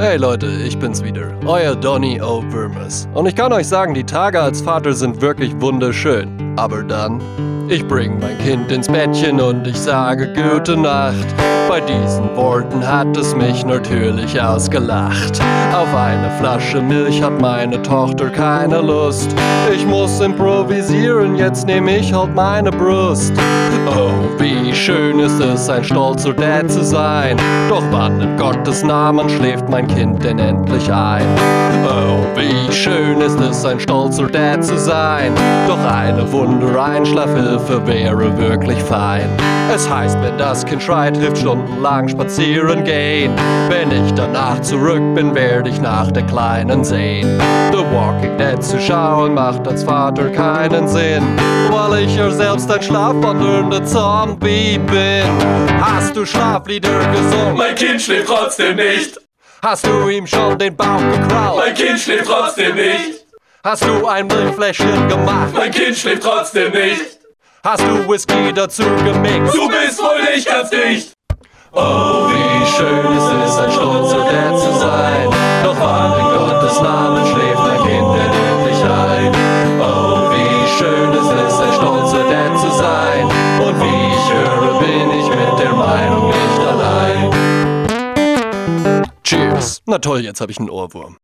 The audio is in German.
Hey Leute, ich bin's wieder, euer Donny O. Würmers. Und ich kann euch sagen, die Tage als Vater sind wirklich wunderschön. Aber dann, ich bring mein Kind ins Bettchen und ich sage gute Nacht. Bei diesen Worten hat es mich natürlich ausgelacht. Auf eine Flasche Milch hat meine Tochter keine Lust. Ich muss improvisieren, jetzt nehm ich halt meine Brust. Oh, wie schön ist es, ein stolzer Dad zu sein. Doch wann in Gottes Namen schläft mein Kind denn endlich ein? Wie schön ist es, ein stolzer Dad zu sein. Doch eine Wunder-Einschlafhilfe wäre wirklich fein. Es heißt, wenn das Kind schreit, hilft stundenlang spazieren gehen. Wenn ich danach zurück bin, werde ich nach der Kleinen sehen. The Walking Dead zu schauen macht als Vater keinen Sinn, weil ich ja selbst ein schlafwandelnder Zombie bin. Hast du Schlaflieder gesungen? Mein Kind schläft trotzdem nicht. Hast du ihm schon den Bauch gekraut? Mein Kind schläft trotzdem nicht. Hast du ein Milchfläschchen gemacht? Mein Kind schläft trotzdem nicht. Hast du Whisky dazu gemixt? Du bist wohl nicht ganz dicht. Oh, wie schön Na toll, jetzt habe ich einen Ohrwurm.